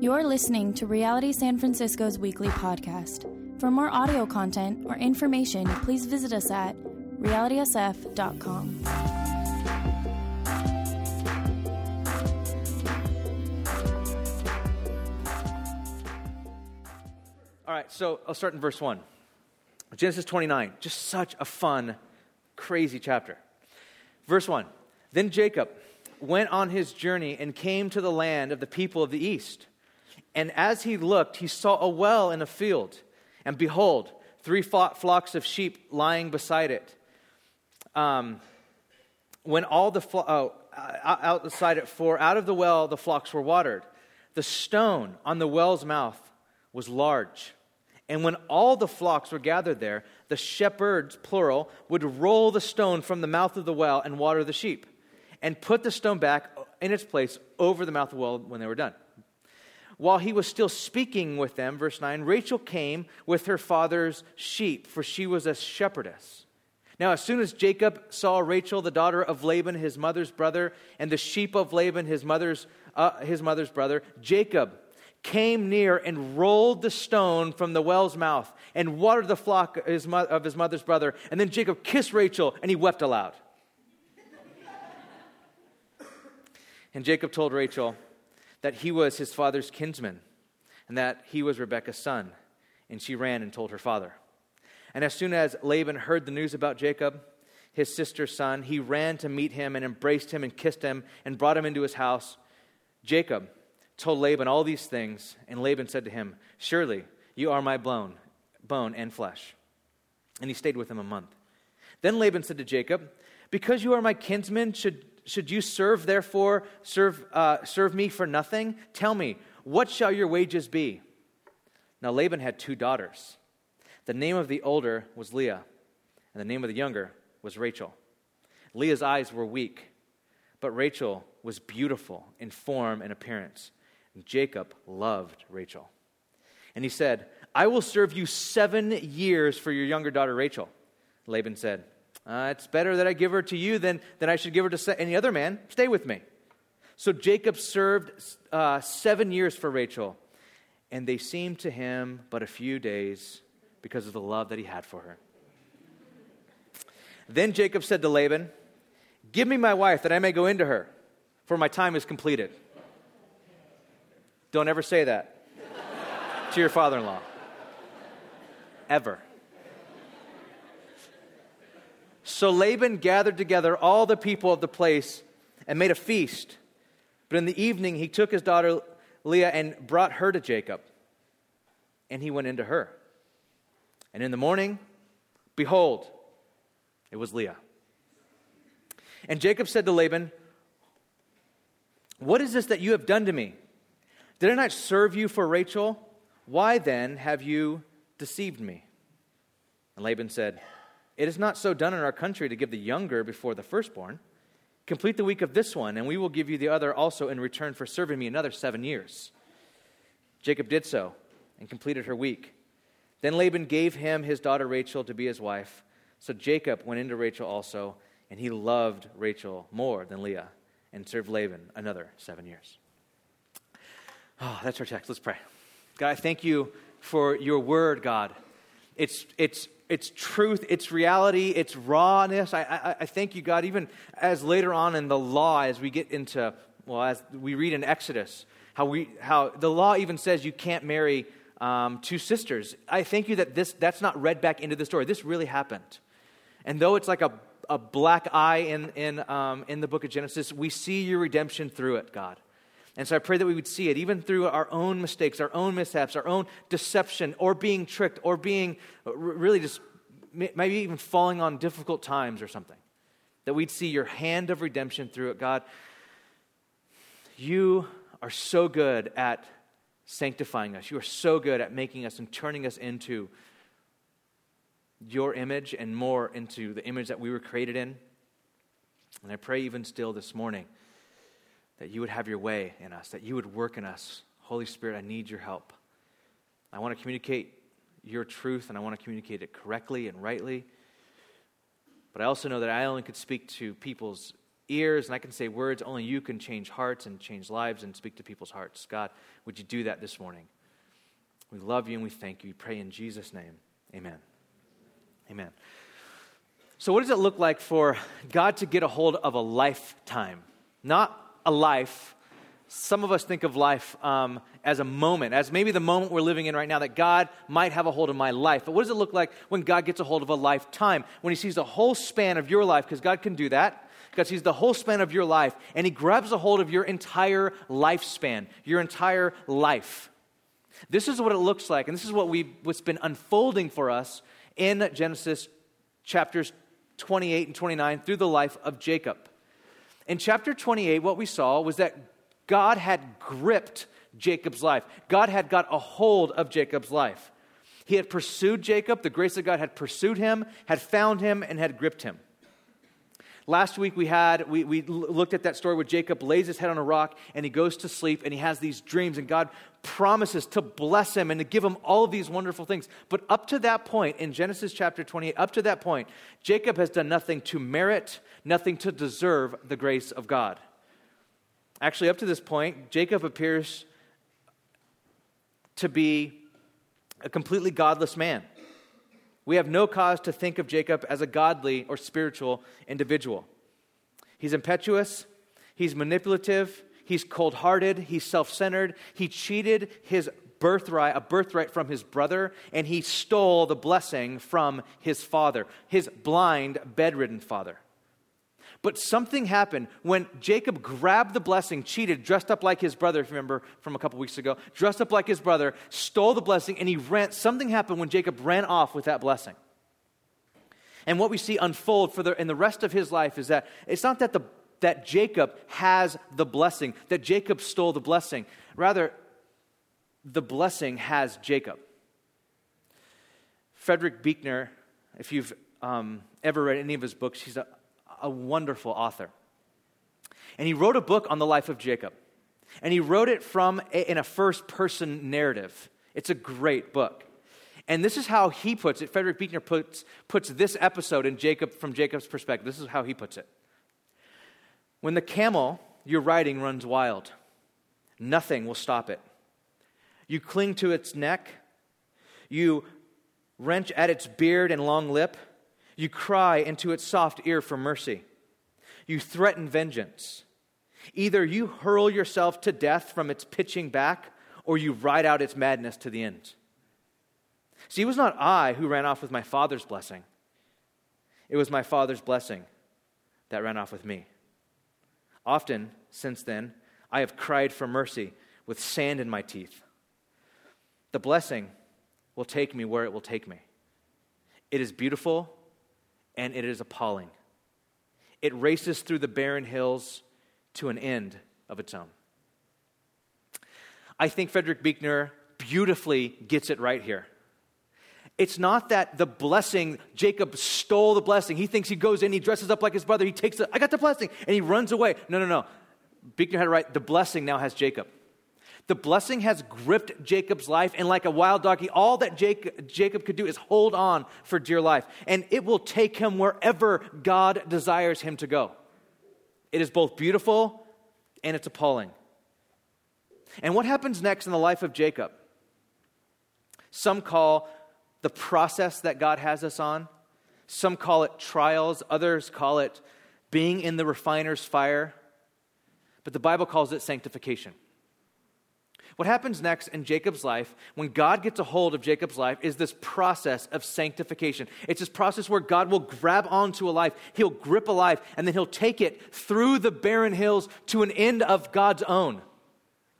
You're listening to Reality San Francisco's weekly podcast. For more audio content or information, please visit us at realitysf.com. All right, so I'll start in verse 1. Genesis 29, just such a fun, crazy chapter. Verse 1 Then Jacob went on his journey and came to the land of the people of the east. And as he looked, he saw a well in a field. And behold, three flocks of sheep lying beside it. Um, when all the flo- oh, outside it, for out of the well the flocks were watered. The stone on the well's mouth was large. And when all the flocks were gathered there, the shepherds, plural, would roll the stone from the mouth of the well and water the sheep, and put the stone back in its place over the mouth of the well when they were done. While he was still speaking with them, verse 9, Rachel came with her father's sheep, for she was a shepherdess. Now, as soon as Jacob saw Rachel, the daughter of Laban, his mother's brother, and the sheep of Laban, his mother's, uh, his mother's brother, Jacob came near and rolled the stone from the well's mouth and watered the flock of his, of his mother's brother. And then Jacob kissed Rachel and he wept aloud. and Jacob told Rachel that he was his father's kinsman and that he was Rebekah's son. And she ran and told her father. And as soon as Laban heard the news about Jacob, his sister's son, he ran to meet him and embraced him and kissed him and brought him into his house. Jacob told Laban all these things, and Laban said to him, Surely you are my bone, bone and flesh. And he stayed with him a month. Then Laban said to Jacob, Because you are my kinsman, should, should you serve, therefore, serve, uh, serve me for nothing? Tell me, what shall your wages be? Now Laban had two daughters. The name of the older was Leah, and the name of the younger was Rachel. Leah's eyes were weak, but Rachel was beautiful in form and appearance. And Jacob loved Rachel. And he said, I will serve you seven years for your younger daughter Rachel. Laban said, uh, It's better that I give her to you than, than I should give her to any other man. Stay with me. So Jacob served uh, seven years for Rachel, and they seemed to him but a few days because of the love that he had for her. Then Jacob said to Laban, Give me my wife that I may go into her, for my time is completed. Don't ever say that to your father in law. Ever. So Laban gathered together all the people of the place and made a feast. But in the evening, he took his daughter Leah and brought her to Jacob. And he went into her. And in the morning, behold, it was Leah. And Jacob said to Laban, What is this that you have done to me? Did I not serve you for Rachel? Why then have you deceived me? And Laban said, It is not so done in our country to give the younger before the firstborn. Complete the week of this one, and we will give you the other also in return for serving me another seven years. Jacob did so and completed her week. Then Laban gave him his daughter Rachel to be his wife. So Jacob went into Rachel also, and he loved Rachel more than Leah and served Laban another seven years. Oh, that's our text. Let's pray. God, I thank you for your word, God. It's, it's, it's truth, it's reality, it's rawness. I, I, I thank you, God, even as later on in the law, as we get into, well, as we read in Exodus, how, we, how the law even says you can't marry um, two sisters. I thank you that this, that's not read back into the story. This really happened. And though it's like a, a black eye in, in, um, in the book of Genesis, we see your redemption through it, God. And so I pray that we would see it even through our own mistakes, our own mishaps, our own deception, or being tricked, or being uh, really just maybe even falling on difficult times or something. That we'd see your hand of redemption through it. God, you are so good at sanctifying us. You are so good at making us and turning us into your image and more into the image that we were created in. And I pray even still this morning that you would have your way in us, that you would work in us. Holy Spirit, I need your help. I want to communicate your truth and I want to communicate it correctly and rightly. But I also know that I only could speak to people's ears and I can say words. Only you can change hearts and change lives and speak to people's hearts. God, would you do that this morning? We love you and we thank you. We pray in Jesus' name. Amen. Amen. So, what does it look like for God to get a hold of a lifetime? Not a life. Some of us think of life um, as a moment, as maybe the moment we're living in right now, that God might have a hold of my life. But what does it look like when God gets a hold of a lifetime? When He sees the whole span of your life, because God can do that. God sees the whole span of your life, and He grabs a hold of your entire lifespan, your entire life. This is what it looks like, and this is what we what's been unfolding for us in Genesis chapters 28 and 29 through the life of Jacob. In chapter 28, what we saw was that God had gripped Jacob's life. God had got a hold of Jacob's life. He had pursued Jacob. The grace of God had pursued him, had found him, and had gripped him. Last week we had we, we looked at that story where Jacob lays his head on a rock and he goes to sleep and he has these dreams and God promises to bless him and to give him all of these wonderful things. But up to that point in Genesis chapter 28, up to that point, Jacob has done nothing to merit, nothing to deserve the grace of God. Actually, up to this point, Jacob appears to be a completely godless man. We have no cause to think of Jacob as a godly or spiritual individual. He's impetuous, he's manipulative, he's cold hearted, he's self centered, he cheated his birthright, a birthright from his brother, and he stole the blessing from his father, his blind, bedridden father. But something happened when Jacob grabbed the blessing, cheated, dressed up like his brother, if you remember from a couple weeks ago, dressed up like his brother, stole the blessing, and he ran. Something happened when Jacob ran off with that blessing. And what we see unfold for the, in the rest of his life is that it's not that, the, that Jacob has the blessing, that Jacob stole the blessing. Rather, the blessing has Jacob. Frederick Buechner, if you've um, ever read any of his books, he's a a wonderful author. And he wrote a book on the life of Jacob. And he wrote it from a, in a first person narrative. It's a great book. And this is how he puts it. Frederick Buechner puts, puts this episode in Jacob from Jacob's perspective. This is how he puts it. When the camel you're riding runs wild, nothing will stop it. You cling to its neck, you wrench at its beard and long lip you cry into its soft ear for mercy. You threaten vengeance. Either you hurl yourself to death from its pitching back, or you ride out its madness to the end. See, it was not I who ran off with my father's blessing, it was my father's blessing that ran off with me. Often, since then, I have cried for mercy with sand in my teeth. The blessing will take me where it will take me. It is beautiful and it is appalling. It races through the barren hills to an end of its own. I think Frederick Buechner beautifully gets it right here. It's not that the blessing, Jacob stole the blessing. He thinks he goes in, he dresses up like his brother, he takes it, I got the blessing, and he runs away. No, no, no. Buechner had it right. The blessing now has Jacob. The blessing has gripped Jacob's life, and like a wild dog, he, all that Jacob, Jacob could do is hold on for dear life. And it will take him wherever God desires him to go. It is both beautiful and it's appalling. And what happens next in the life of Jacob? Some call the process that God has us on, some call it trials, others call it being in the refiner's fire. But the Bible calls it sanctification. What happens next in Jacob's life, when God gets a hold of Jacob's life, is this process of sanctification. It's this process where God will grab onto a life, He'll grip a life, and then He'll take it through the barren hills to an end of God's own.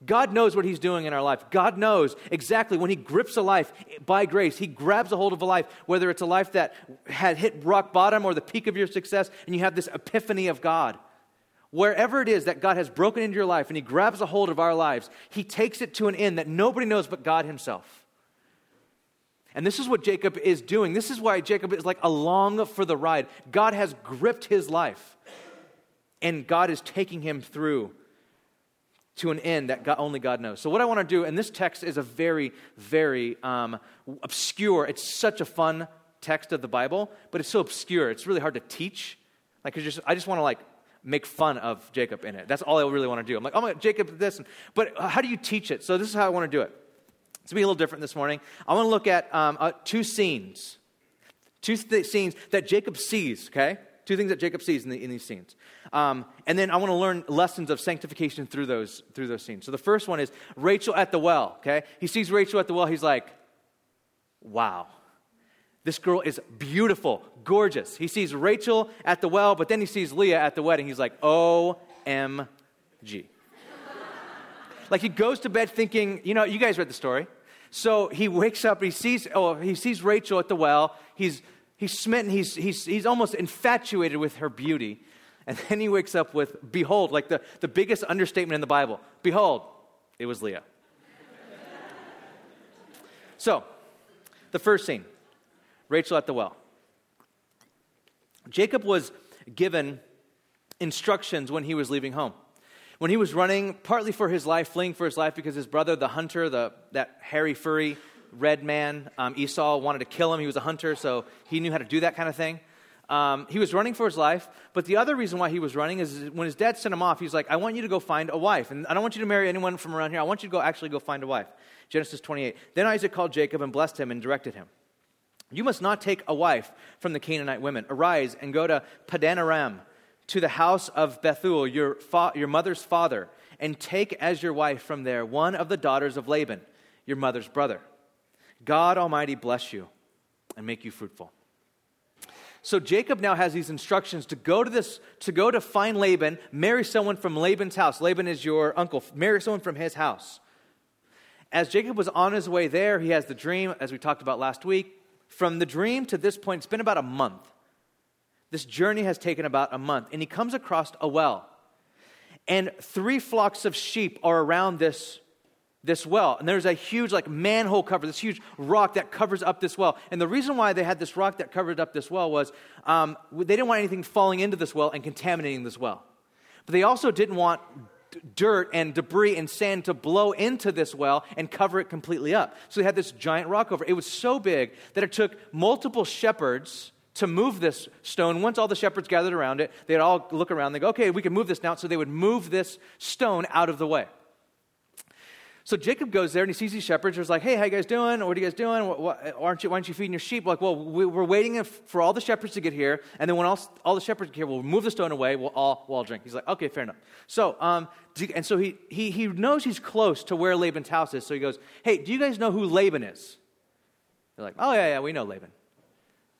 God knows what He's doing in our life. God knows exactly when He grips a life by grace, He grabs a hold of a life, whether it's a life that had hit rock bottom or the peak of your success, and you have this epiphany of God wherever it is that God has broken into your life and He grabs a hold of our lives, He takes it to an end that nobody knows but God Himself. And this is what Jacob is doing. This is why Jacob is like along for the ride. God has gripped his life, and God is taking him through to an end that God, only God knows. So, what I want to do, and this text is a very, very um, obscure, it's such a fun text of the Bible, but it's so obscure, it's really hard to teach. Like, just, I just want to like make fun of Jacob in it. That's all I really want to do. I'm like, oh my God, Jacob this. But how do you teach it? So this is how I want to do it. It's going to be a little different this morning. I want to look at um, uh, two scenes. Two th- scenes that Jacob sees, okay? Two things that Jacob sees in, the, in these scenes. Um, and then I want to learn lessons of sanctification through those, through those scenes. So the first one is Rachel at the well, okay? He sees Rachel at the well. He's like, wow. This girl is beautiful, gorgeous. He sees Rachel at the well, but then he sees Leah at the wedding. He's like, OMG. like he goes to bed thinking, you know, you guys read the story. So he wakes up, he sees, oh, he sees Rachel at the well. He's, he's smitten, he's, he's, he's almost infatuated with her beauty. And then he wakes up with, behold, like the, the biggest understatement in the Bible. Behold, it was Leah. so, the first scene Rachel at the well. Jacob was given instructions when he was leaving home. When he was running, partly for his life, fleeing for his life because his brother, the hunter, the, that hairy, furry, red man, um, Esau, wanted to kill him. He was a hunter, so he knew how to do that kind of thing. Um, he was running for his life, but the other reason why he was running is when his dad sent him off, he's like, I want you to go find a wife. And I don't want you to marry anyone from around here. I want you to go actually go find a wife. Genesis 28. Then Isaac called Jacob and blessed him and directed him. You must not take a wife from the Canaanite women. Arise and go to Paddan-aram, to the house of Bethuel, your, fa- your mother's father, and take as your wife from there one of the daughters of Laban, your mother's brother. God Almighty bless you and make you fruitful. So Jacob now has these instructions to go to this, to go to find Laban, marry someone from Laban's house. Laban is your uncle. Marry someone from his house. As Jacob was on his way there, he has the dream, as we talked about last week. From the dream to this point, it's been about a month. This journey has taken about a month, and he comes across a well. And three flocks of sheep are around this, this well. And there's a huge, like, manhole cover, this huge rock that covers up this well. And the reason why they had this rock that covered up this well was um, they didn't want anything falling into this well and contaminating this well. But they also didn't want dirt and debris and sand to blow into this well and cover it completely up. So they had this giant rock over. It was so big that it took multiple shepherds to move this stone. Once all the shepherds gathered around it, they'd all look around. They go, okay, we can move this now. So they would move this stone out of the way. So Jacob goes there and he sees these shepherds. He's like, hey, how you guys doing? What are you guys doing? Aren't you, why aren't you feeding your sheep? Like, well, we, are waiting for all the shepherds to get here. And then when all, all the shepherds get here, we'll move the stone away. We'll all, we'll all drink. He's like, okay, fair enough. So, um, and so he, he, he knows he's close to where Laban's house is. So he goes, hey, do you guys know who Laban is? They're like, oh, yeah, yeah, we know Laban.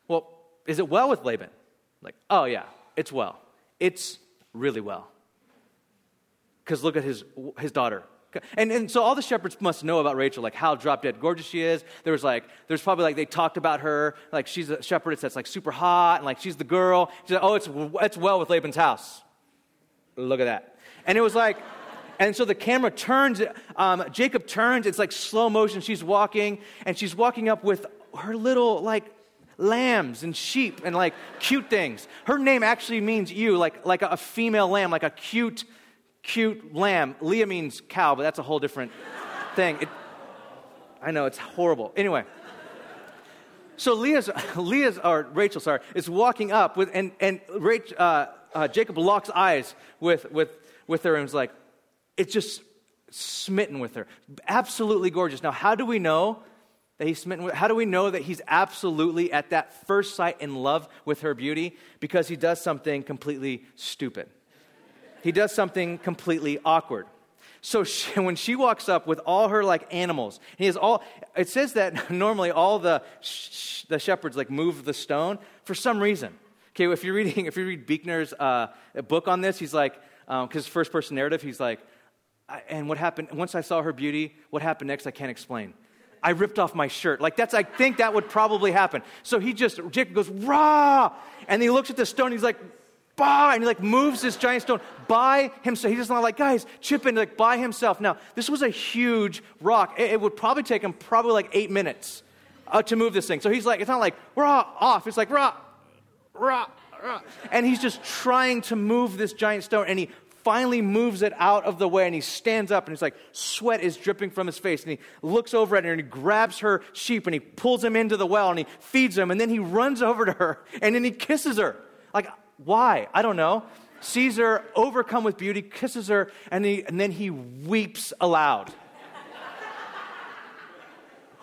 Well, is it well with Laban? Like, oh, yeah, it's well. It's really well. Because look at his, his daughter, and, and so all the shepherds must know about Rachel, like how drop dead gorgeous she is. There was like, there's probably like they talked about her, like she's a shepherdess that's like super hot, and like she's the girl. She's like, oh, it's, it's well with Laban's house. Look at that. And it was like, and so the camera turns, um, Jacob turns, it's like slow motion. She's walking, and she's walking up with her little like lambs and sheep and like cute things. Her name actually means you, like, like a female lamb, like a cute cute lamb. Leah means cow, but that's a whole different thing. It, I know, it's horrible. Anyway. So Leah's, Leah's, or Rachel, sorry, is walking up with, and, and Rachel, uh, uh, Jacob locks eyes with, with, with her and is like, it's just smitten with her. Absolutely gorgeous. Now, how do we know that he's smitten with, how do we know that he's absolutely at that first sight in love with her beauty? Because he does something completely stupid he does something completely awkward. So she, when she walks up with all her like animals, he has all. It says that normally all the sh- the shepherds like move the stone for some reason. Okay, if you're reading if you read Buechner's uh, book on this, he's like because um, first person narrative, he's like, and what happened once I saw her beauty? What happened next? I can't explain. I ripped off my shirt. Like that's I think that would probably happen. So he just Jacob goes rah, and he looks at the stone. He's like bah, and he like moves this giant stone by himself. He's just not like, guys, chip in like by himself. Now, this was a huge rock. It, it would probably take him probably like eight minutes uh, to move this thing. So he's like, it's not like rah off. It's like rah, rah, rah. And he's just trying to move this giant stone, and he finally moves it out of the way and he stands up and he's like sweat is dripping from his face and he looks over at her and he grabs her sheep and he pulls him into the well and he feeds him and then he runs over to her and then he kisses her like why? I don't know. her overcome with beauty, kisses her, and, he, and then he weeps aloud.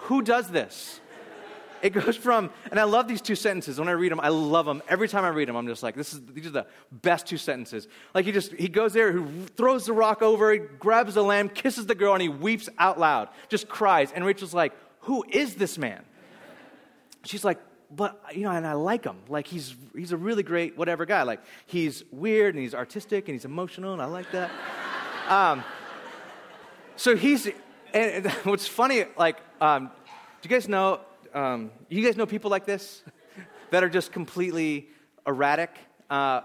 Who does this? It goes from, and I love these two sentences. When I read them, I love them. Every time I read them, I'm just like, this is, these are the best two sentences. Like he just, he goes there, he throws the rock over, he grabs the lamb, kisses the girl, and he weeps out loud, just cries. And Rachel's like, who is this man? She's like, but you know, and I like him. Like he's he's a really great whatever guy. Like he's weird and he's artistic and he's emotional, and I like that. um, so he's and what's funny, like, um, do you guys know? Um, you guys know people like this that are just completely erratic. Uh,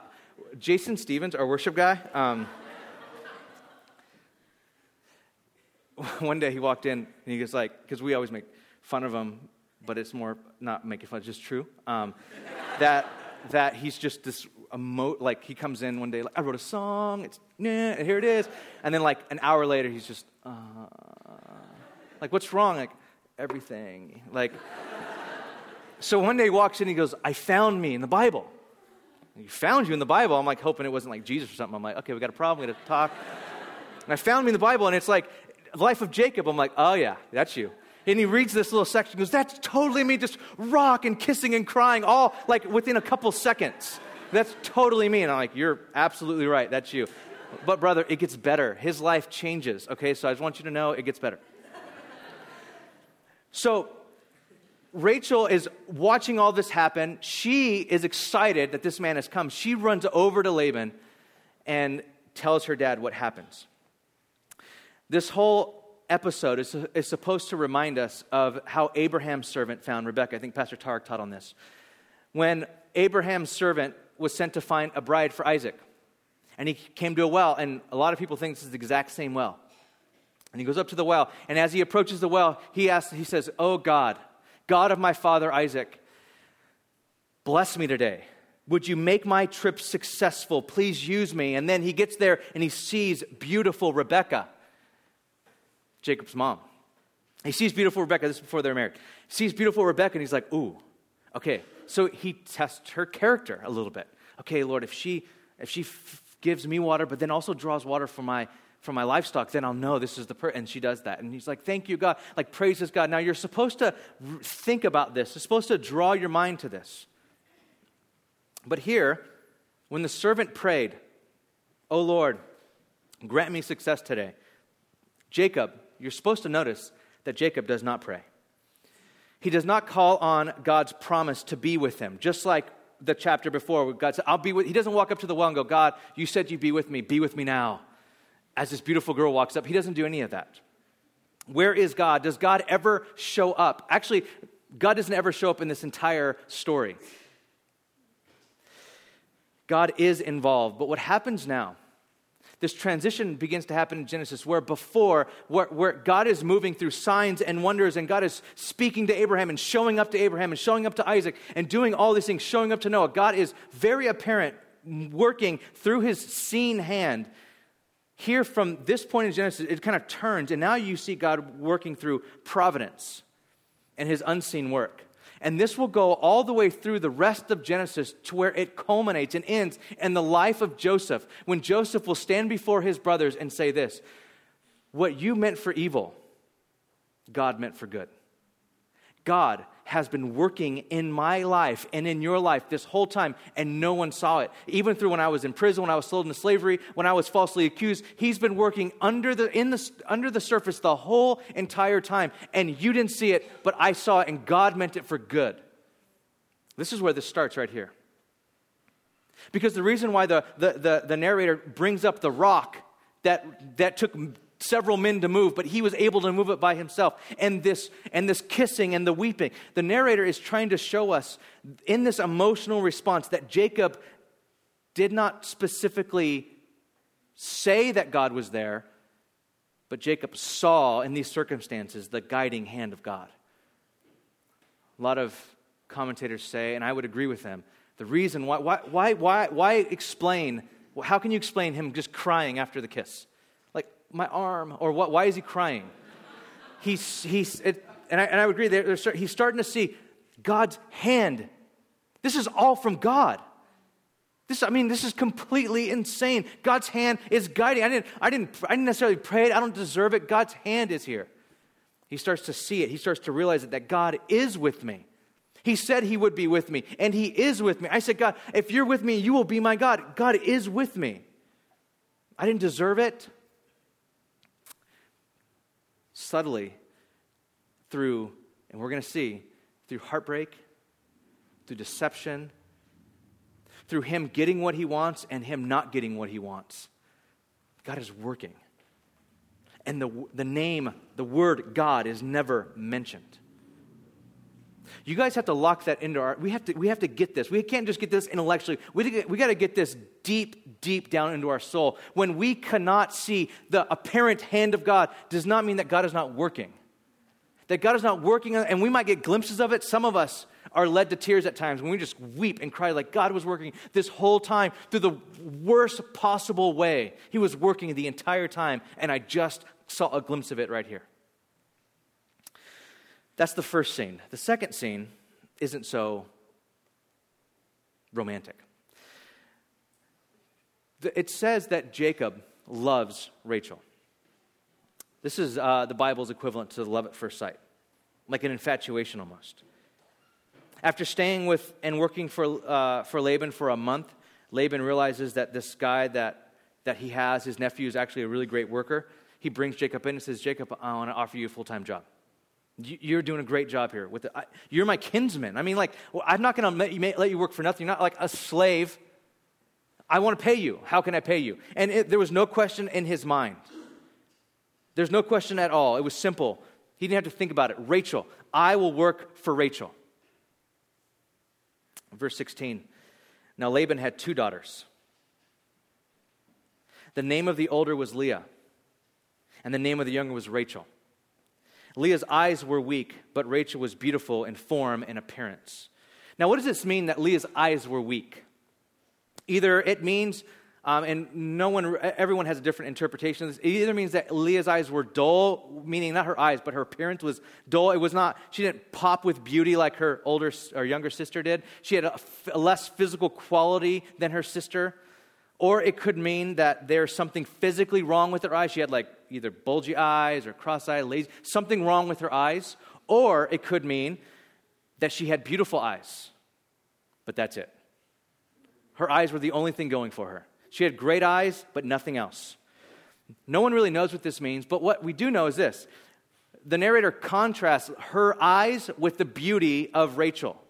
Jason Stevens, our worship guy. Um, one day he walked in and he was like, because we always make fun of him but it's more not making fun, just true. Um, that, that he's just this emo- like he comes in one day, like, I wrote a song, it's, nah, here it is. And then like an hour later, he's just, uh, like, what's wrong? Like, everything. Like, so one day he walks in, he goes, I found me in the Bible. He found you in the Bible. I'm like hoping it wasn't like Jesus or something. I'm like, okay, we got a problem. We got to talk. And I found me in the Bible, and it's like life of Jacob. I'm like, oh yeah, that's you and he reads this little section goes, That's totally me, just rock and kissing and crying, all like within a couple seconds. That's totally me. And I'm like, You're absolutely right. That's you. But, brother, it gets better. His life changes. Okay, so I just want you to know it gets better. So, Rachel is watching all this happen. She is excited that this man has come. She runs over to Laban and tells her dad what happens. This whole episode is, is supposed to remind us of how Abraham's servant found Rebecca. I think Pastor Tarek taught on this. When Abraham's servant was sent to find a bride for Isaac, and he came to a well, and a lot of people think this is the exact same well. And he goes up to the well, and as he approaches the well, he asks, he says, Oh God, God of my father Isaac, bless me today. Would you make my trip successful? Please use me. And then he gets there and he sees beautiful Rebecca. Jacob's mom. He sees beautiful Rebecca, this is before they're married. He sees beautiful Rebecca and he's like, ooh, okay. So he tests her character a little bit. Okay, Lord, if she, if she f- gives me water, but then also draws water for my, for my livestock, then I'll know this is the person. And she does that. And he's like, thank you, God. Like, praises God. Now, you're supposed to think about this. You're supposed to draw your mind to this. But here, when the servant prayed, Oh Lord, grant me success today, Jacob you're supposed to notice that Jacob does not pray. He does not call on God's promise to be with him, just like the chapter before where God said, I'll be with he doesn't walk up to the well and go, God, you said you'd be with me, be with me now. As this beautiful girl walks up, he doesn't do any of that. Where is God? Does God ever show up? Actually, God doesn't ever show up in this entire story. God is involved, but what happens now this transition begins to happen in Genesis, where before, where, where, God is moving through signs and wonders, and God is speaking to Abraham and showing up to Abraham and showing up to Isaac and doing all these things, showing up to Noah. God is very apparent, working through his seen hand. Here, from this point in Genesis, it kind of turns, and now you see God working through providence and his unseen work. And this will go all the way through the rest of Genesis to where it culminates and ends in the life of Joseph, when Joseph will stand before his brothers and say this What you meant for evil, God meant for good. God has been working in my life and in your life this whole time, and no one saw it. Even through when I was in prison, when I was sold into slavery, when I was falsely accused, He's been working under the, in the, under the surface the whole entire time, and you didn't see it, but I saw it, and God meant it for good. This is where this starts right here. Because the reason why the, the, the, the narrator brings up the rock that, that took several men to move, but he was able to move it by himself. And this, and this kissing and the weeping. The narrator is trying to show us in this emotional response that Jacob did not specifically say that God was there, but Jacob saw in these circumstances the guiding hand of God. A lot of commentators say, and I would agree with them, the reason why, why, why, why, why explain, how can you explain him just crying after the kiss? My arm, or what, why is he crying? He's, he's it, and, I, and I would agree, they're, they're, he's starting to see God's hand. This is all from God. This, I mean, this is completely insane. God's hand is guiding. I didn't, I didn't, I didn't necessarily pray it. I don't deserve it. God's hand is here. He starts to see it. He starts to realize it, that God is with me. He said he would be with me, and he is with me. I said, God, if you're with me, you will be my God. God is with me. I didn't deserve it. Subtly, through, and we're going to see, through heartbreak, through deception, through him getting what he wants and him not getting what he wants. God is working. And the, the name, the word God is never mentioned. You guys have to lock that into our, we have to, we have to get this. We can't just get this intellectually. We, we got to get this deep, deep down into our soul. When we cannot see the apparent hand of God, does not mean that God is not working. That God is not working, and we might get glimpses of it. Some of us, are led to tears at times when we just weep and cry like God was working this whole time through the worst possible way. He was working the entire time, and I just saw a glimpse of it right here. That's the first scene. The second scene isn't so romantic. It says that Jacob loves Rachel. This is uh, the Bible's equivalent to love at first sight, like an infatuation almost. After staying with and working for, uh, for Laban for a month, Laban realizes that this guy that, that he has, his nephew, is actually a really great worker. He brings Jacob in and says, Jacob, I want to offer you a full time job. You're doing a great job here. With the, I, you're my kinsman. I mean, like, well, I'm not going to let, you work for nothing. You're not like a slave. I want to pay you. How can I pay you? And it, there was no question in his mind. There's no question at all. It was simple. He didn't have to think about it. Rachel, I will work for Rachel. Verse 16 Now Laban had two daughters. The name of the older was Leah, and the name of the younger was Rachel. Leah's eyes were weak, but Rachel was beautiful in form and appearance. Now, what does this mean that Leah's eyes were weak? Either it means um, and no one, everyone has a different interpretation. It either means that Leah's eyes were dull, meaning not her eyes, but her appearance was dull. It was not, she didn't pop with beauty like her older or younger sister did. She had a, a less physical quality than her sister. Or it could mean that there's something physically wrong with her eyes. She had like either bulgy eyes or cross eyed, lazy, something wrong with her eyes. Or it could mean that she had beautiful eyes. But that's it. Her eyes were the only thing going for her. She had great eyes, but nothing else. No one really knows what this means, but what we do know is this the narrator contrasts her eyes with the beauty of Rachel.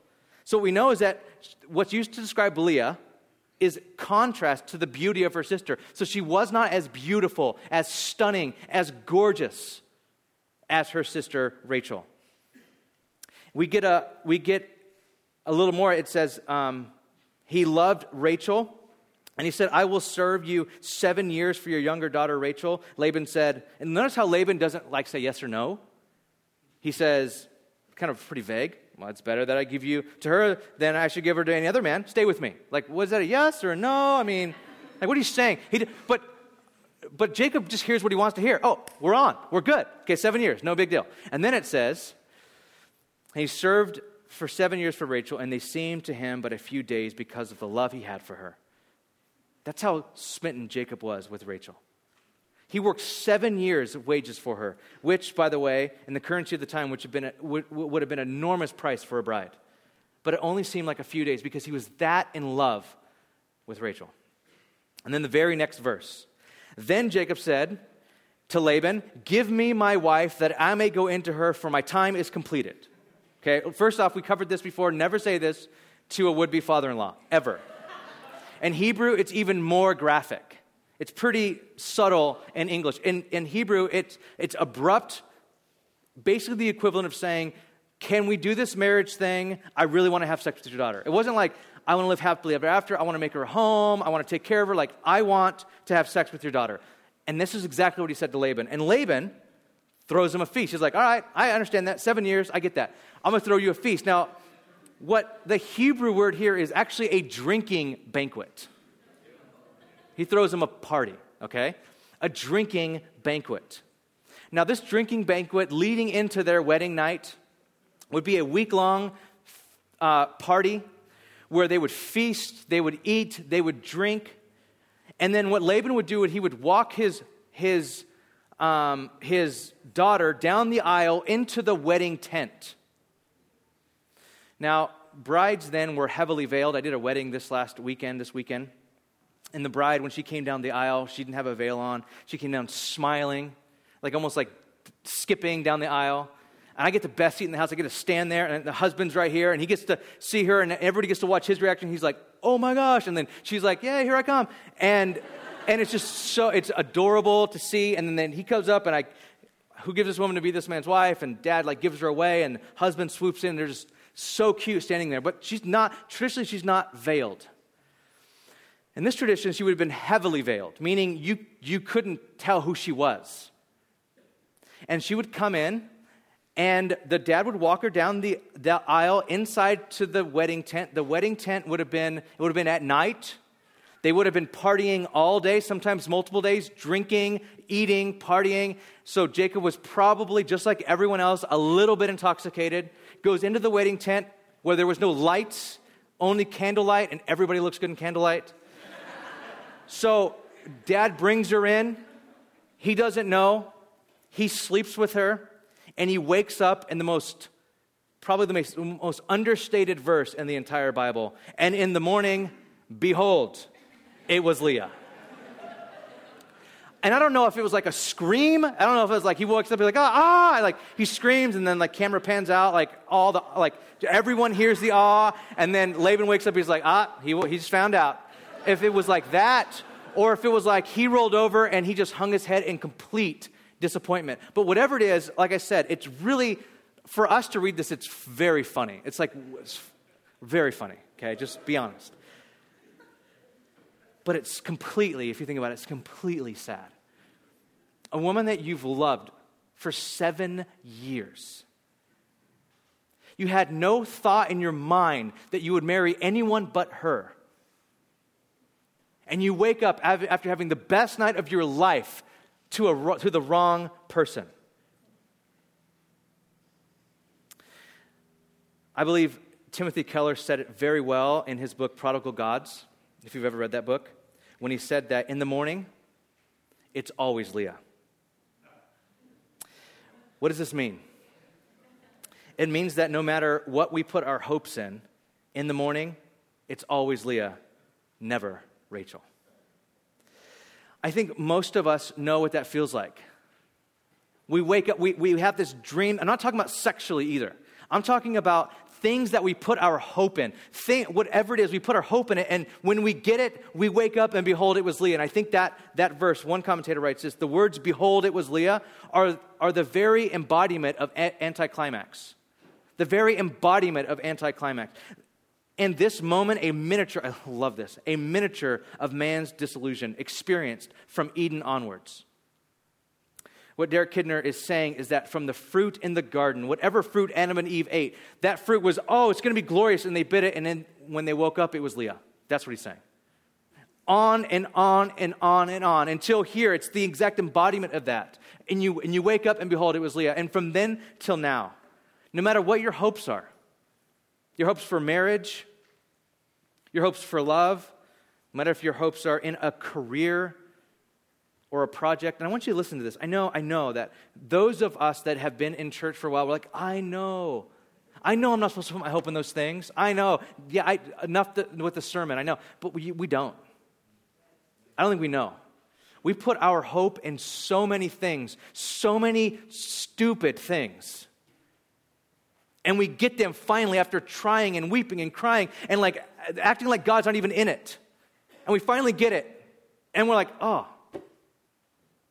So what we know is that what's used to describe Leah is contrast to the beauty of her sister. So she was not as beautiful, as stunning, as gorgeous as her sister Rachel. We get a, we get a little more. It says, um, he loved Rachel and he said, I will serve you seven years for your younger daughter Rachel. Laban said, and notice how Laban doesn't like say yes or no. He says, kind of pretty vague. Well, it's better that I give you to her than I should give her to any other man. Stay with me. Like, was that a yes or a no? I mean, like, what are you saying? He, did, but, but Jacob just hears what he wants to hear. Oh, we're on. We're good. Okay, seven years. No big deal. And then it says, he served for seven years for Rachel, and they seemed to him but a few days because of the love he had for her. That's how smitten Jacob was with Rachel. He worked seven years of wages for her, which, by the way, in the currency of the time, which a, would, would have been an enormous price for a bride. But it only seemed like a few days because he was that in love with Rachel. And then the very next verse. Then Jacob said to Laban, Give me my wife that I may go into her, for my time is completed. Okay, first off, we covered this before. Never say this to a would be father in law, ever. In Hebrew, it's even more graphic. It's pretty subtle in English. In, in Hebrew, it's, it's abrupt, basically the equivalent of saying, Can we do this marriage thing? I really want to have sex with your daughter. It wasn't like, I want to live happily ever after. I want to make her a home. I want to take care of her. Like, I want to have sex with your daughter. And this is exactly what he said to Laban. And Laban throws him a feast. He's like, All right, I understand that. Seven years, I get that. I'm going to throw you a feast. Now, what the Hebrew word here is actually a drinking banquet. He throws them a party, okay? A drinking banquet. Now, this drinking banquet leading into their wedding night would be a week long uh, party where they would feast, they would eat, they would drink. And then what Laban would do, is he would walk his, his, um, his daughter down the aisle into the wedding tent. Now, brides then were heavily veiled. I did a wedding this last weekend, this weekend. And the bride, when she came down the aisle, she didn't have a veil on. She came down smiling, like almost like skipping down the aisle. And I get the best seat in the house. I get to stand there, and the husband's right here, and he gets to see her, and everybody gets to watch his reaction. He's like, oh my gosh. And then she's like, yeah, here I come. And, and it's just so, it's adorable to see. And then he comes up, and I, who gives this woman to be this man's wife? And dad, like, gives her away, and husband swoops in. They're just so cute standing there. But she's not, traditionally, she's not veiled. In this tradition, she would have been heavily veiled, meaning you, you couldn't tell who she was. And she would come in, and the dad would walk her down the, the aisle inside to the wedding tent. The wedding tent would have been, it would have been at night. They would have been partying all day, sometimes multiple days, drinking, eating, partying. So Jacob was probably, just like everyone else, a little bit intoxicated. Goes into the wedding tent where there was no lights, only candlelight, and everybody looks good in candlelight. So dad brings her in. He doesn't know. He sleeps with her and he wakes up in the most, probably the most, most understated verse in the entire Bible. And in the morning, behold, it was Leah. And I don't know if it was like a scream. I don't know if it was like he wakes up, he's like, ah, ah, like he screams, and then like camera pans out, like all the, like everyone hears the ah, and then Laban wakes up, he's like, ah, he, he just found out. If it was like that, or if it was like he rolled over and he just hung his head in complete disappointment. But whatever it is, like I said, it's really, for us to read this, it's very funny. It's like, it's very funny, okay? Just be honest. But it's completely, if you think about it, it's completely sad. A woman that you've loved for seven years. You had no thought in your mind that you would marry anyone but her. And you wake up after having the best night of your life to, a, to the wrong person. I believe Timothy Keller said it very well in his book, Prodigal Gods, if you've ever read that book, when he said that in the morning, it's always Leah. What does this mean? It means that no matter what we put our hopes in, in the morning, it's always Leah, never Rachel. I think most of us know what that feels like. We wake up, we, we have this dream. I'm not talking about sexually either. I'm talking about things that we put our hope in. Think, whatever it is, we put our hope in it. And when we get it, we wake up and behold, it was Leah. And I think that, that verse, one commentator writes this the words, behold, it was Leah, are, are the very embodiment of anticlimax. The very embodiment of anticlimax in this moment, a miniature, I love this, a miniature of man's disillusion experienced from Eden onwards. What Derek Kidner is saying is that from the fruit in the garden, whatever fruit Adam and Eve ate, that fruit was, oh, it's going to be glorious, and they bit it, and then when they woke up, it was Leah. That's what he's saying. On and on and on and on until here, it's the exact embodiment of that. And you, and you wake up, and behold, it was Leah. And from then till now, no matter what your hopes are, your hopes for marriage, your hopes for love, no matter if your hopes are in a career or a project. And I want you to listen to this. I know, I know that those of us that have been in church for a while, we're like, I know. I know I'm not supposed to put my hope in those things. I know. Yeah, I, enough to, with the sermon. I know. But we, we don't. I don't think we know. We put our hope in so many things, so many stupid things and we get them finally after trying and weeping and crying and like acting like God's not even in it. And we finally get it. And we're like, oh,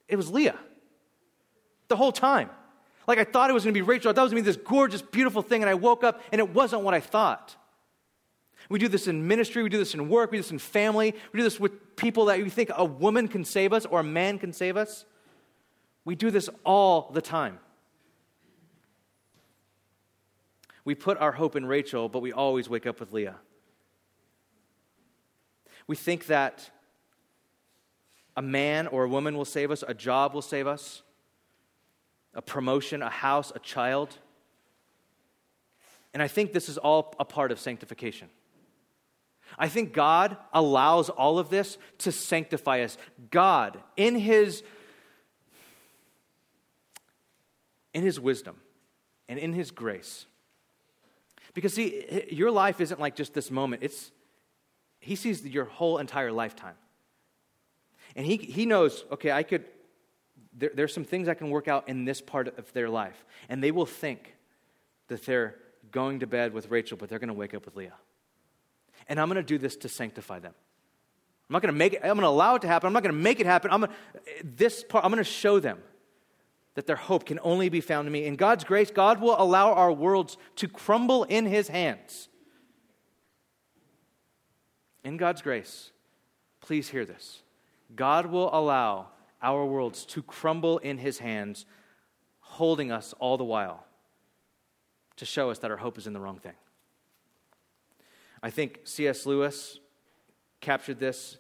it was Leah the whole time. Like I thought it was going to be Rachel. I thought it was going to be this gorgeous, beautiful thing. And I woke up and it wasn't what I thought. We do this in ministry, we do this in work, we do this in family, we do this with people that we think a woman can save us or a man can save us. We do this all the time. We put our hope in Rachel, but we always wake up with Leah. We think that a man or a woman will save us, a job will save us, a promotion, a house, a child. And I think this is all a part of sanctification. I think God allows all of this to sanctify us. God, in his in his wisdom and in his grace. Because see, your life isn't like just this moment. It's he sees your whole entire lifetime. And he, he knows, okay, I could, there, there's some things I can work out in this part of their life. And they will think that they're going to bed with Rachel, but they're going to wake up with Leah. And I'm going to do this to sanctify them. I'm not going to make it, I'm going to allow it to happen. I'm not going to make it happen. I'm going to, this part, I'm going to show them that their hope can only be found in me. In God's grace, God will allow our worlds to crumble in his hands. In God's grace, please hear this. God will allow our worlds to crumble in his hands, holding us all the while to show us that our hope is in the wrong thing. I think C.S. Lewis captured this.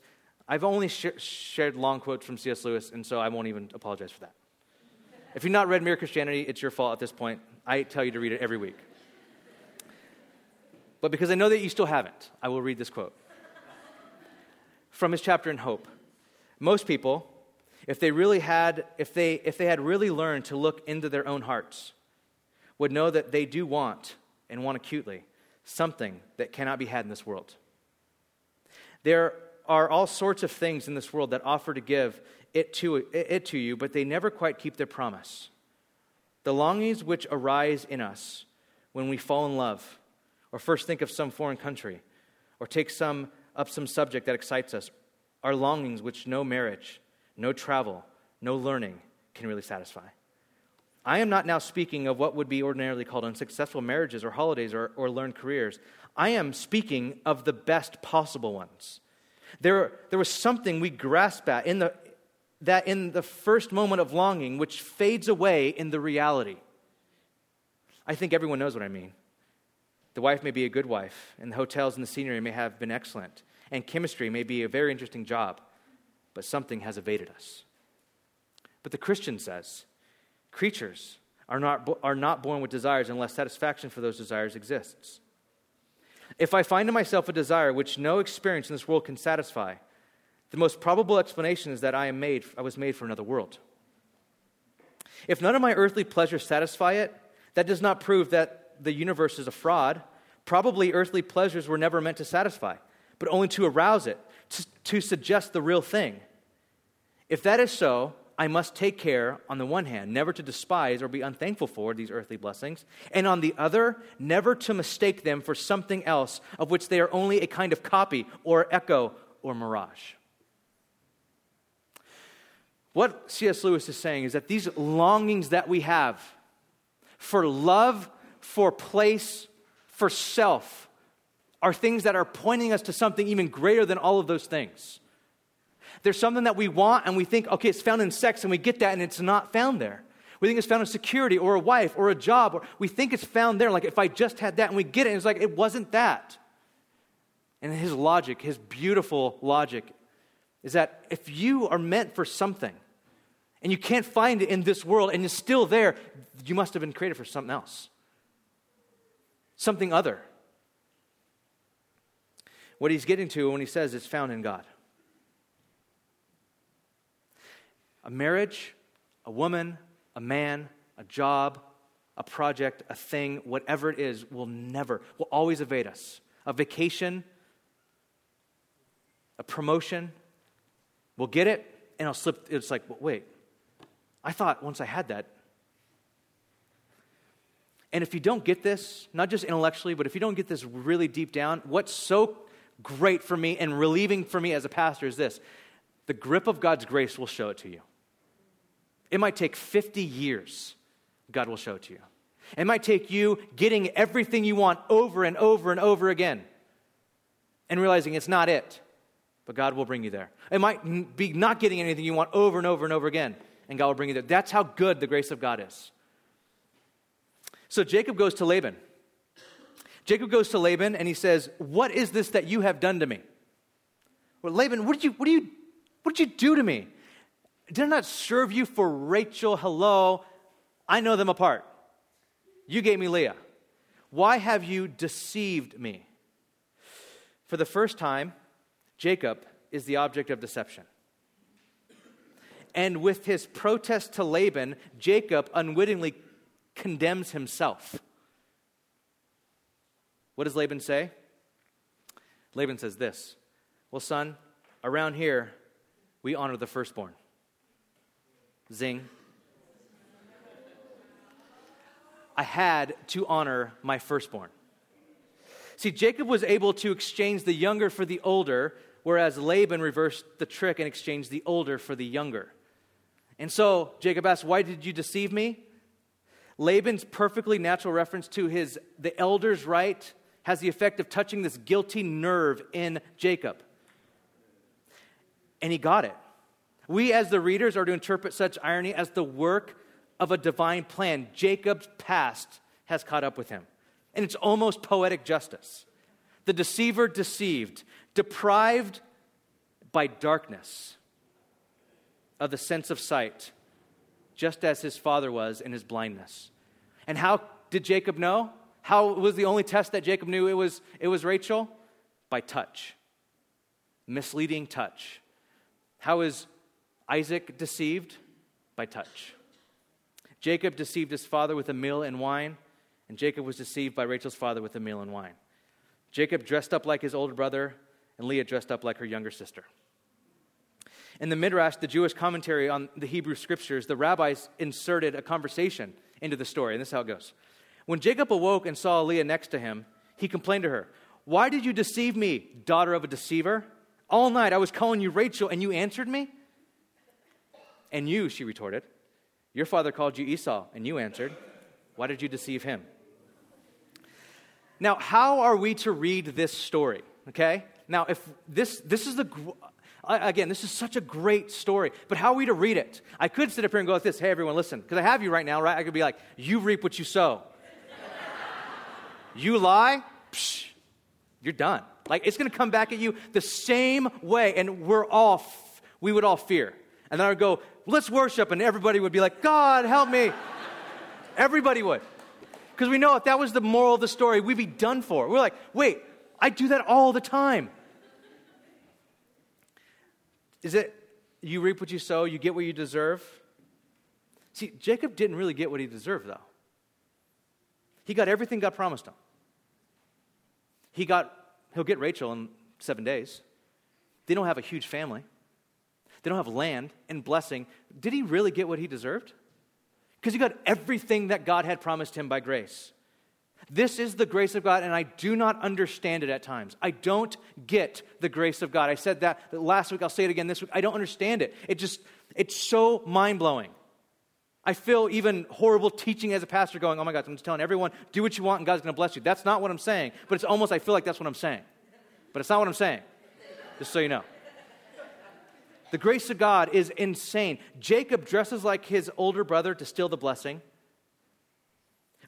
I've only sh- shared long quotes from C.S. Lewis, and so I won't even apologize for that. If you've not read Mere Christianity, it's your fault at this point. I tell you to read it every week. But because I know that you still haven't, I will read this quote from his chapter in Hope. Most people, if they really had, if they, if they had really learned to look into their own hearts, would know that they do want, and want acutely, something that cannot be had in this world. There are all sorts of things in this world that offer to give it to, it to you, but they never quite keep their promise. The longings which arise in us when we fall in love, or first think of some foreign country, or take some, up some subject that excites us, are longings which no marriage, no travel, no learning can really satisfy. I am not now speaking of what would be ordinarily called unsuccessful marriages or holidays or, or learned careers. I am speaking of the best possible ones. There, there was something we grasp at in the, that in the first moment of longing, which fades away in the reality. I think everyone knows what I mean. The wife may be a good wife, and the hotels and the scenery may have been excellent, and chemistry may be a very interesting job, but something has evaded us. But the Christian says, Creatures are not, are not born with desires unless satisfaction for those desires exists. If I find in myself a desire which no experience in this world can satisfy, the most probable explanation is that I, am made, I was made for another world. If none of my earthly pleasures satisfy it, that does not prove that the universe is a fraud. Probably earthly pleasures were never meant to satisfy, but only to arouse it, to, to suggest the real thing. If that is so, I must take care, on the one hand, never to despise or be unthankful for these earthly blessings, and on the other, never to mistake them for something else of which they are only a kind of copy or echo or mirage. What C.S. Lewis is saying is that these longings that we have for love, for place, for self, are things that are pointing us to something even greater than all of those things. There's something that we want and we think, okay, it's found in sex, and we get that and it's not found there. We think it's found in security or a wife or a job, or we think it's found there. Like if I just had that and we get it, and it's like it wasn't that. And his logic, his beautiful logic, is that if you are meant for something and you can't find it in this world and it's still there, you must have been created for something else, something other. What he's getting to when he says it's found in God. A marriage, a woman, a man, a job, a project, a thing, whatever it is, will never, will always evade us. A vacation, a promotion, we'll get it, and I'll slip. It's like, wait, I thought once I had that. And if you don't get this, not just intellectually, but if you don't get this really deep down, what's so great for me and relieving for me as a pastor is this the grip of God's grace will show it to you. It might take 50 years, God will show it to you. It might take you getting everything you want over and over and over again and realizing it's not it, but God will bring you there. It might be not getting anything you want over and over and over again, and God will bring you there. That's how good the grace of God is. So Jacob goes to Laban. Jacob goes to Laban and he says, What is this that you have done to me? Well, Laban, what did you, what did you, what did you do to me? Did I not serve you for Rachel? Hello. I know them apart. You gave me Leah. Why have you deceived me? For the first time, Jacob is the object of deception. And with his protest to Laban, Jacob unwittingly condemns himself. What does Laban say? Laban says this Well, son, around here, we honor the firstborn. Zing. I had to honor my firstborn. See, Jacob was able to exchange the younger for the older, whereas Laban reversed the trick and exchanged the older for the younger. And so Jacob asked, Why did you deceive me? Laban's perfectly natural reference to his the elder's right has the effect of touching this guilty nerve in Jacob. And he got it. We, as the readers, are to interpret such irony as the work of a divine plan. Jacob's past has caught up with him. And it's almost poetic justice. The deceiver deceived, deprived by darkness of the sense of sight, just as his father was in his blindness. And how did Jacob know? How was the only test that Jacob knew it was, it was Rachel? By touch, misleading touch. How is Isaac deceived? By touch. Jacob deceived his father with a meal and wine, and Jacob was deceived by Rachel's father with a meal and wine. Jacob dressed up like his older brother, and Leah dressed up like her younger sister. In the Midrash, the Jewish commentary on the Hebrew scriptures, the rabbis inserted a conversation into the story, and this is how it goes. When Jacob awoke and saw Leah next to him, he complained to her, Why did you deceive me, daughter of a deceiver? All night I was calling you Rachel, and you answered me? And you, she retorted, Your father called you Esau, and you answered, Why did you deceive him? Now, how are we to read this story? Okay? Now, if this, this is the, again, this is such a great story, but how are we to read it? I could sit up here and go like this Hey, everyone, listen, because I have you right now, right? I could be like, You reap what you sow. You lie, psh, you're done. Like it's going to come back at you the same way, and we're all, we would all fear. And then I would go, let's worship, and everybody would be like, God, help me. everybody would. Because we know if that was the moral of the story, we'd be done for. We're like, wait, I do that all the time. Is it you reap what you sow, you get what you deserve? See, Jacob didn't really get what he deserved, though. He got everything God promised him. He got, he'll get Rachel in seven days. They don't have a huge family. They don't have land and blessing. Did he really get what he deserved? Because he got everything that God had promised him by grace. This is the grace of God, and I do not understand it at times. I don't get the grace of God. I said that last week, I'll say it again this week. I don't understand it. It just, it's so mind blowing. I feel even horrible teaching as a pastor going, oh my God, I'm just telling everyone, do what you want and God's going to bless you. That's not what I'm saying, but it's almost, I feel like that's what I'm saying. But it's not what I'm saying, just so you know. The grace of God is insane. Jacob dresses like his older brother to steal the blessing.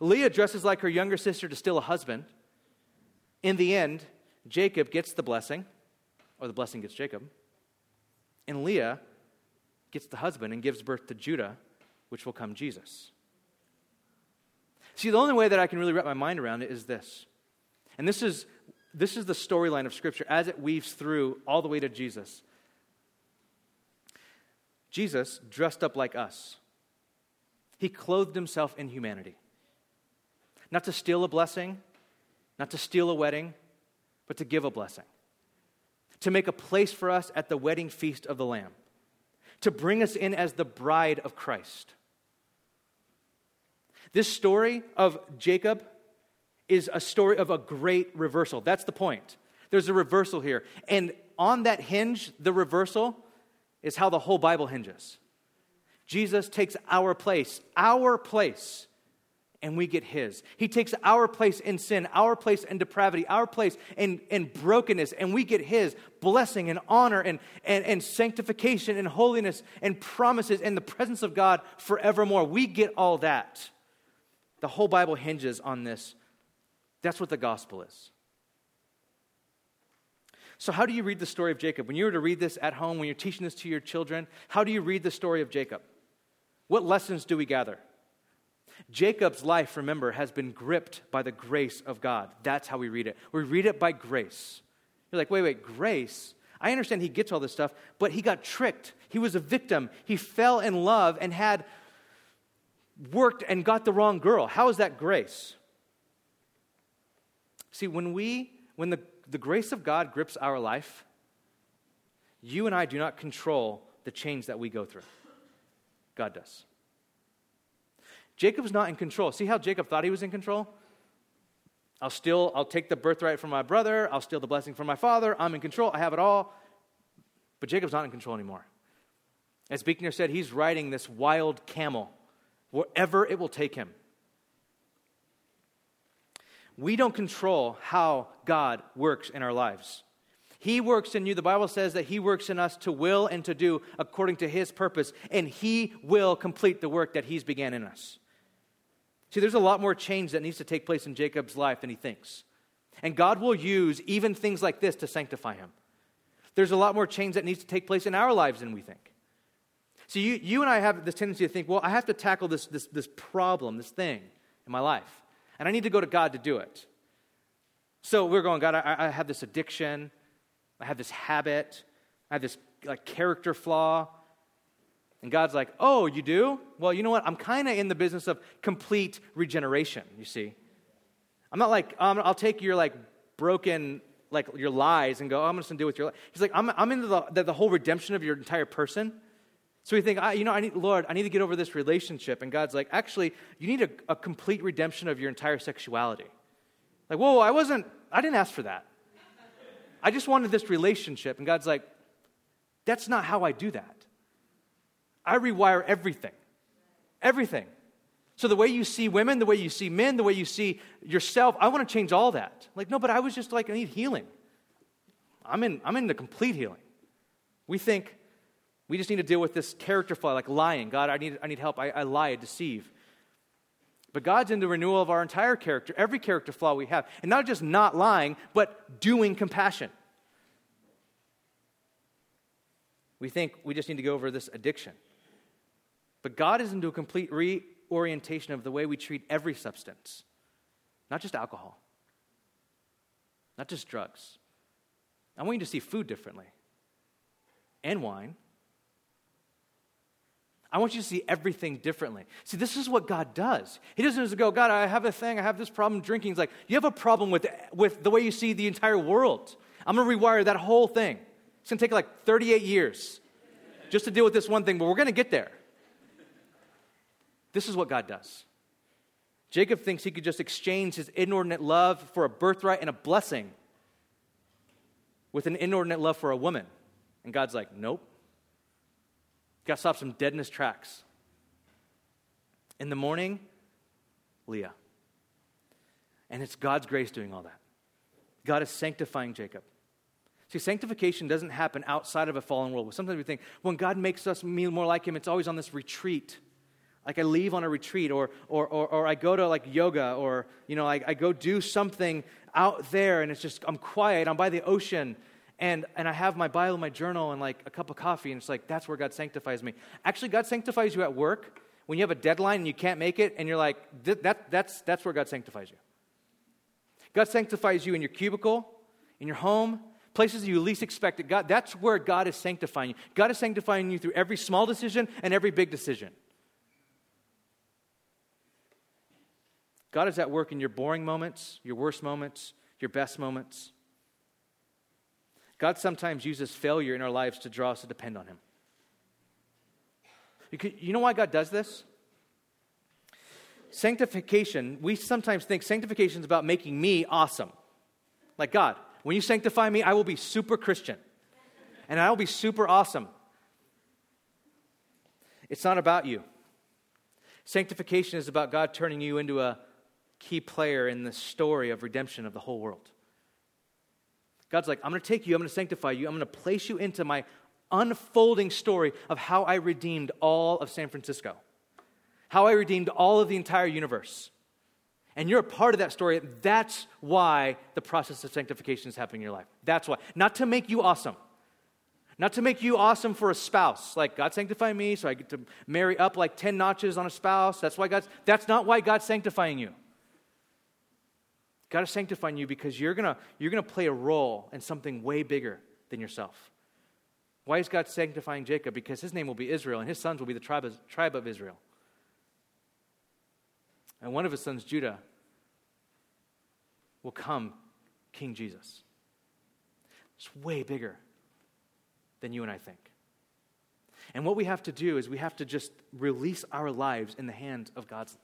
Leah dresses like her younger sister to steal a husband. In the end, Jacob gets the blessing, or the blessing gets Jacob. And Leah gets the husband and gives birth to Judah which will come Jesus. See, the only way that I can really wrap my mind around it is this. And this is, this is the storyline of Scripture as it weaves through all the way to Jesus. Jesus dressed up like us. He clothed himself in humanity. Not to steal a blessing, not to steal a wedding, but to give a blessing. To make a place for us at the wedding feast of the Lamb. To bring us in as the bride of Christ. This story of Jacob is a story of a great reversal. That's the point. There's a reversal here. And on that hinge, the reversal is how the whole Bible hinges. Jesus takes our place, our place, and we get his. He takes our place in sin, our place in depravity, our place in, in brokenness, and we get his blessing and honor and, and, and sanctification and holiness and promises and the presence of God forevermore. We get all that. The whole Bible hinges on this. That's what the gospel is. So, how do you read the story of Jacob? When you were to read this at home, when you're teaching this to your children, how do you read the story of Jacob? What lessons do we gather? Jacob's life, remember, has been gripped by the grace of God. That's how we read it. We read it by grace. You're like, wait, wait, grace? I understand he gets all this stuff, but he got tricked. He was a victim. He fell in love and had worked and got the wrong girl. How is that grace? See, when we, when the, the grace of God grips our life, you and I do not control the change that we go through. God does. Jacob's not in control. See how Jacob thought he was in control? I'll steal, I'll take the birthright from my brother, I'll steal the blessing from my father, I'm in control, I have it all. But Jacob's not in control anymore. As Buechner said, he's riding this wild camel wherever it will take him. We don't control how God works in our lives. He works in you. The Bible says that He works in us to will and to do according to His purpose, and He will complete the work that He's began in us. See, there's a lot more change that needs to take place in Jacob's life than he thinks. And God will use even things like this to sanctify him. There's a lot more change that needs to take place in our lives than we think. See, you, you and I have this tendency to think, well, I have to tackle this, this, this problem, this thing in my life, and I need to go to God to do it. So we're going, God, I, I have this addiction, I have this habit, I have this like character flaw, and God's like, oh, you do? Well, you know what? I'm kind of in the business of complete regeneration, you see. I'm not like, um, I'll take your like broken, like your lies and go, oh, I'm just going to deal with your life. He's like, I'm, I'm into the, the, the, whole redemption of your entire person. So we think, I, you know, I need, Lord, I need to get over this relationship. And God's like, actually, you need a, a complete redemption of your entire sexuality. Like, whoa, I wasn't, I didn't ask for that. I just wanted this relationship. And God's like, that's not how I do that. I rewire everything. Everything. So the way you see women, the way you see men, the way you see yourself, I want to change all that. Like, no, but I was just like, I need healing. I'm in, I'm in the complete healing. We think we just need to deal with this character flaw, like lying. God, I need, I need help. I, I lie, I deceive. But God's in the renewal of our entire character, every character flaw we have. And not just not lying, but doing compassion. We think we just need to go over this addiction. But God is into a complete reorientation of the way we treat every substance, not just alcohol, not just drugs. I want you to see food differently and wine. I want you to see everything differently. See, this is what God does. He doesn't just go, God, I have a thing, I have this problem drinking. He's like, you have a problem with, with the way you see the entire world. I'm going to rewire that whole thing. It's going to take like 38 years just to deal with this one thing, but we're going to get there. This is what God does. Jacob thinks he could just exchange his inordinate love for a birthright and a blessing with an inordinate love for a woman. And God's like, nope. Got stops some dead in his tracks. In the morning, Leah. And it's God's grace doing all that. God is sanctifying Jacob. See, sanctification doesn't happen outside of a fallen world. Sometimes we think when God makes us more like Him, it's always on this retreat. Like I leave on a retreat, or, or, or, or I go to like yoga, or you know, I, I go do something out there, and it's just I'm quiet. I'm by the ocean, and, and I have my Bible, my journal, and like a cup of coffee, and it's like that's where God sanctifies me. Actually, God sanctifies you at work when you have a deadline and you can't make it, and you're like, that, that's, that's where God sanctifies you. God sanctifies you in your cubicle, in your home, places you least expect it. God, that's where God is sanctifying you. God is sanctifying you through every small decision and every big decision. God is at work in your boring moments, your worst moments, your best moments. God sometimes uses failure in our lives to draw us to depend on Him. You know why God does this? Sanctification, we sometimes think sanctification is about making me awesome. Like, God, when you sanctify me, I will be super Christian and I will be super awesome. It's not about you. Sanctification is about God turning you into a key player in the story of redemption of the whole world. God's like, I'm going to take you, I'm going to sanctify you, I'm going to place you into my unfolding story of how I redeemed all of San Francisco, how I redeemed all of the entire universe and you're a part of that story, that's why the process of sanctification is happening in your life. That's why. Not to make you awesome. Not to make you awesome for a spouse. Like, God sanctify me, so I get to marry up like 10 notches on a spouse. That's why God's, that's not why God's sanctifying you. God is sanctifying you because you're going you're going to play a role in something way bigger than yourself. Why is God sanctifying Jacob? Because his name will be Israel, and his sons will be the tribe of, tribe of Israel. And one of his sons, Judah, will come King Jesus. It's way bigger than you and I think. And what we have to do is we have to just release our lives in the hands of God's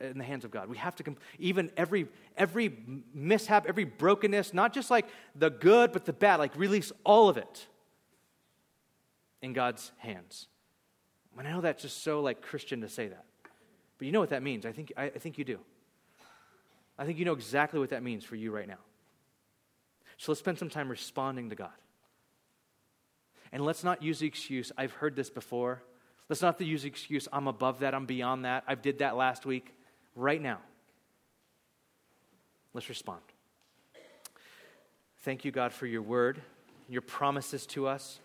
in the hands of God. We have to even every every mishap, every brokenness, not just like the good but the bad, like release all of it in God's hands. And I know that's just so like Christian to say that. But you know what that means. I think I, I think you do. I think you know exactly what that means for you right now. So let's spend some time responding to God. And let's not use the excuse, I've heard this before. Let's not use the excuse, I'm above that, I'm beyond that, I did that last week. Right now, let's respond. Thank you, God, for your word, your promises to us.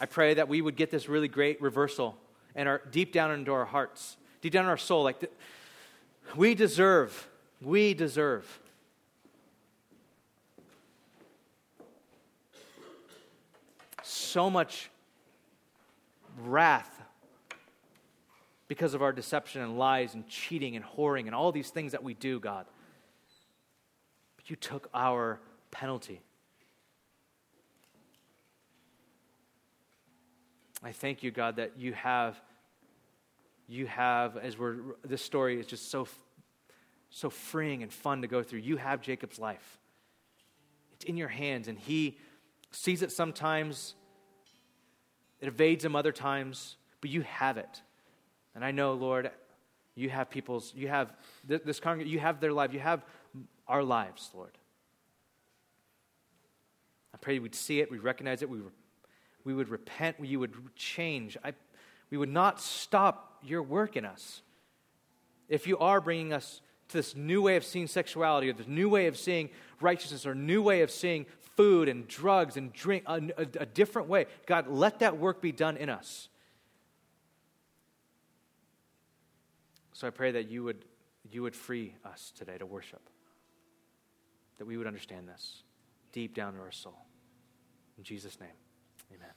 I pray that we would get this really great reversal and our deep down into our hearts, deep down in our soul, like the, we deserve, we deserve so much wrath because of our deception and lies and cheating and whoring and all these things that we do, God. But you took our penalty. I thank you, God, that you have, you have, as we're, this story is just so, so freeing and fun to go through. You have Jacob's life. It's in your hands, and he sees it sometimes it evades him other times, but you have it. And I know, Lord, you have people's, you have this congregation, you have their life, you have our lives, Lord. I pray we'd see it, we'd recognize it, we, we would repent, you would change. I, we would not stop your work in us. If you are bringing us to this new way of seeing sexuality, or this new way of seeing righteousness, or new way of seeing food and drugs and drink, a, a, a different way. God, let that work be done in us. So I pray that you would, you would free us today to worship, that we would understand this deep down in our soul. In Jesus' name, amen.